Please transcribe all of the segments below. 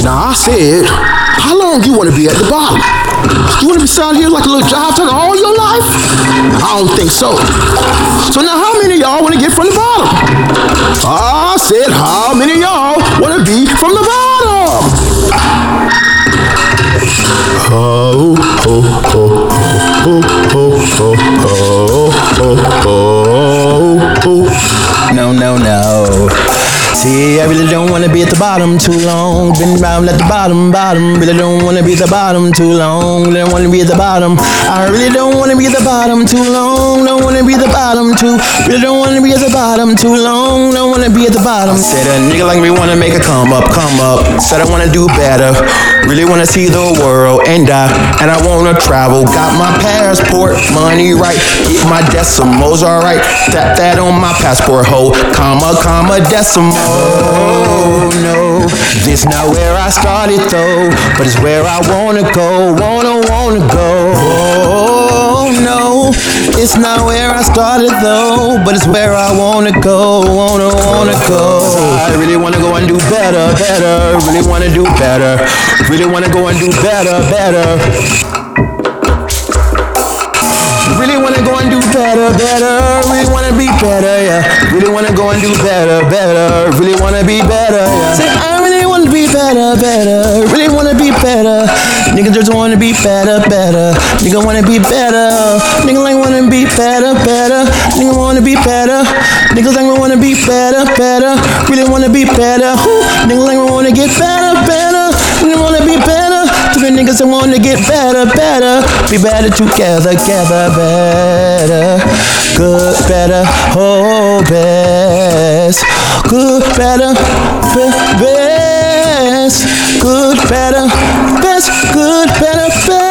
Now I said, how long you want to be at the bottom? You want to be sitting here like a little job tucker all your life? I don't think so. So now how many y'all want to get from the bottom? I said, how many y'all want to be from the bottom? See, I really don't wanna be at the bottom too long. Been around at the bottom, bottom. Really don't wanna be at the bottom too long. Really don't wanna be at the bottom. I really don't wanna be at the bottom too long. Don't wanna be at the bottom too. Really don't wanna be at the bottom too long. Don't wanna be at the bottom. Said a nigga like me wanna make a come up, come up. Said I wanna do better. Really wanna see the world and die. And I wanna travel. Got my passport, money right. Get my decimals alright. Tap that on my passport, ho. Comma, comma, decimal. Oh no, this not where I started though, but it's where I wanna go, wanna wanna go. Oh no, it's not where I started though, but it's where I wanna go, wanna wanna go. I really wanna go and do better, better, really wanna do better, really wanna go and do better, better. Really wanna go and do better, better. Really wanna be better, yeah. Really wanna go and do better, better. Really wanna be better, yeah. Say I really wanna be better, better. Really wanna be better. Nigga just wanna be better, better. Nigga wanna be better. Nigga like wanna be better, better. Nigga wanna be better. Niggas like wanna be better, better. Really wanna be better. Nigga like wanna get better, better. Nigga wanna be better. Niggas that wanna get better, better. Be better together, together, better. Good, better, oh, best. Good, better, be- best. Good, better, best. Good, better, best.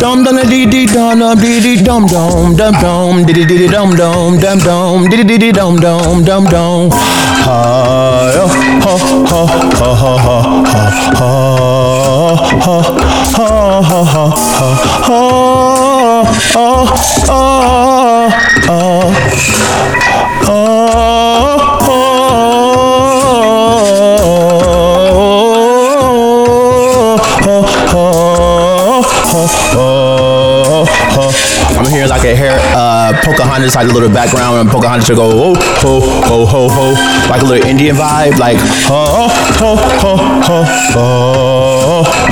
dum dum dee dee dum dum dee dee dum dum dum dum dee dee dee dum dum dum dum dee dee dee dum dum dum dum ha ha ha ha ha ha ha ha ha ha ha I'm here like a hair uh, Pocahontas like a little background and Pocahontas will go oh ho ho ho ho like a little Indian vibe like ho ho ho ho ho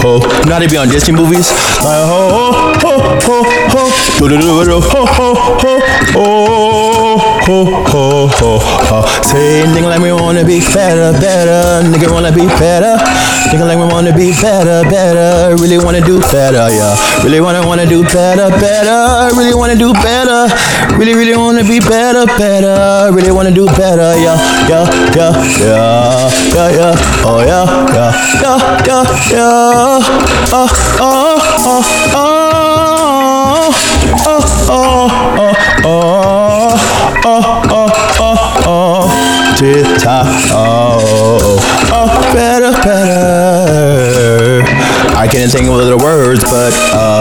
ho you know how they be on Disney movies like ho ho ho ho do do do do ho ho ho oh ho ho ho ho say Nigga like we wanna be better, better. Nigga wanna be better. Nigga like we wanna be better, better. Really wanna do better, yeah. Really wanna wanna do better, better. Really wanna do better. Really really wanna be better, better. Really wanna do better, yeah, yeah, yeah, yeah, yeah, yeah. Oh yeah, yeah, yeah, yeah, yeah. Oh oh oh oh oh oh oh. Oh oh oh better better. I can't think of the words but uh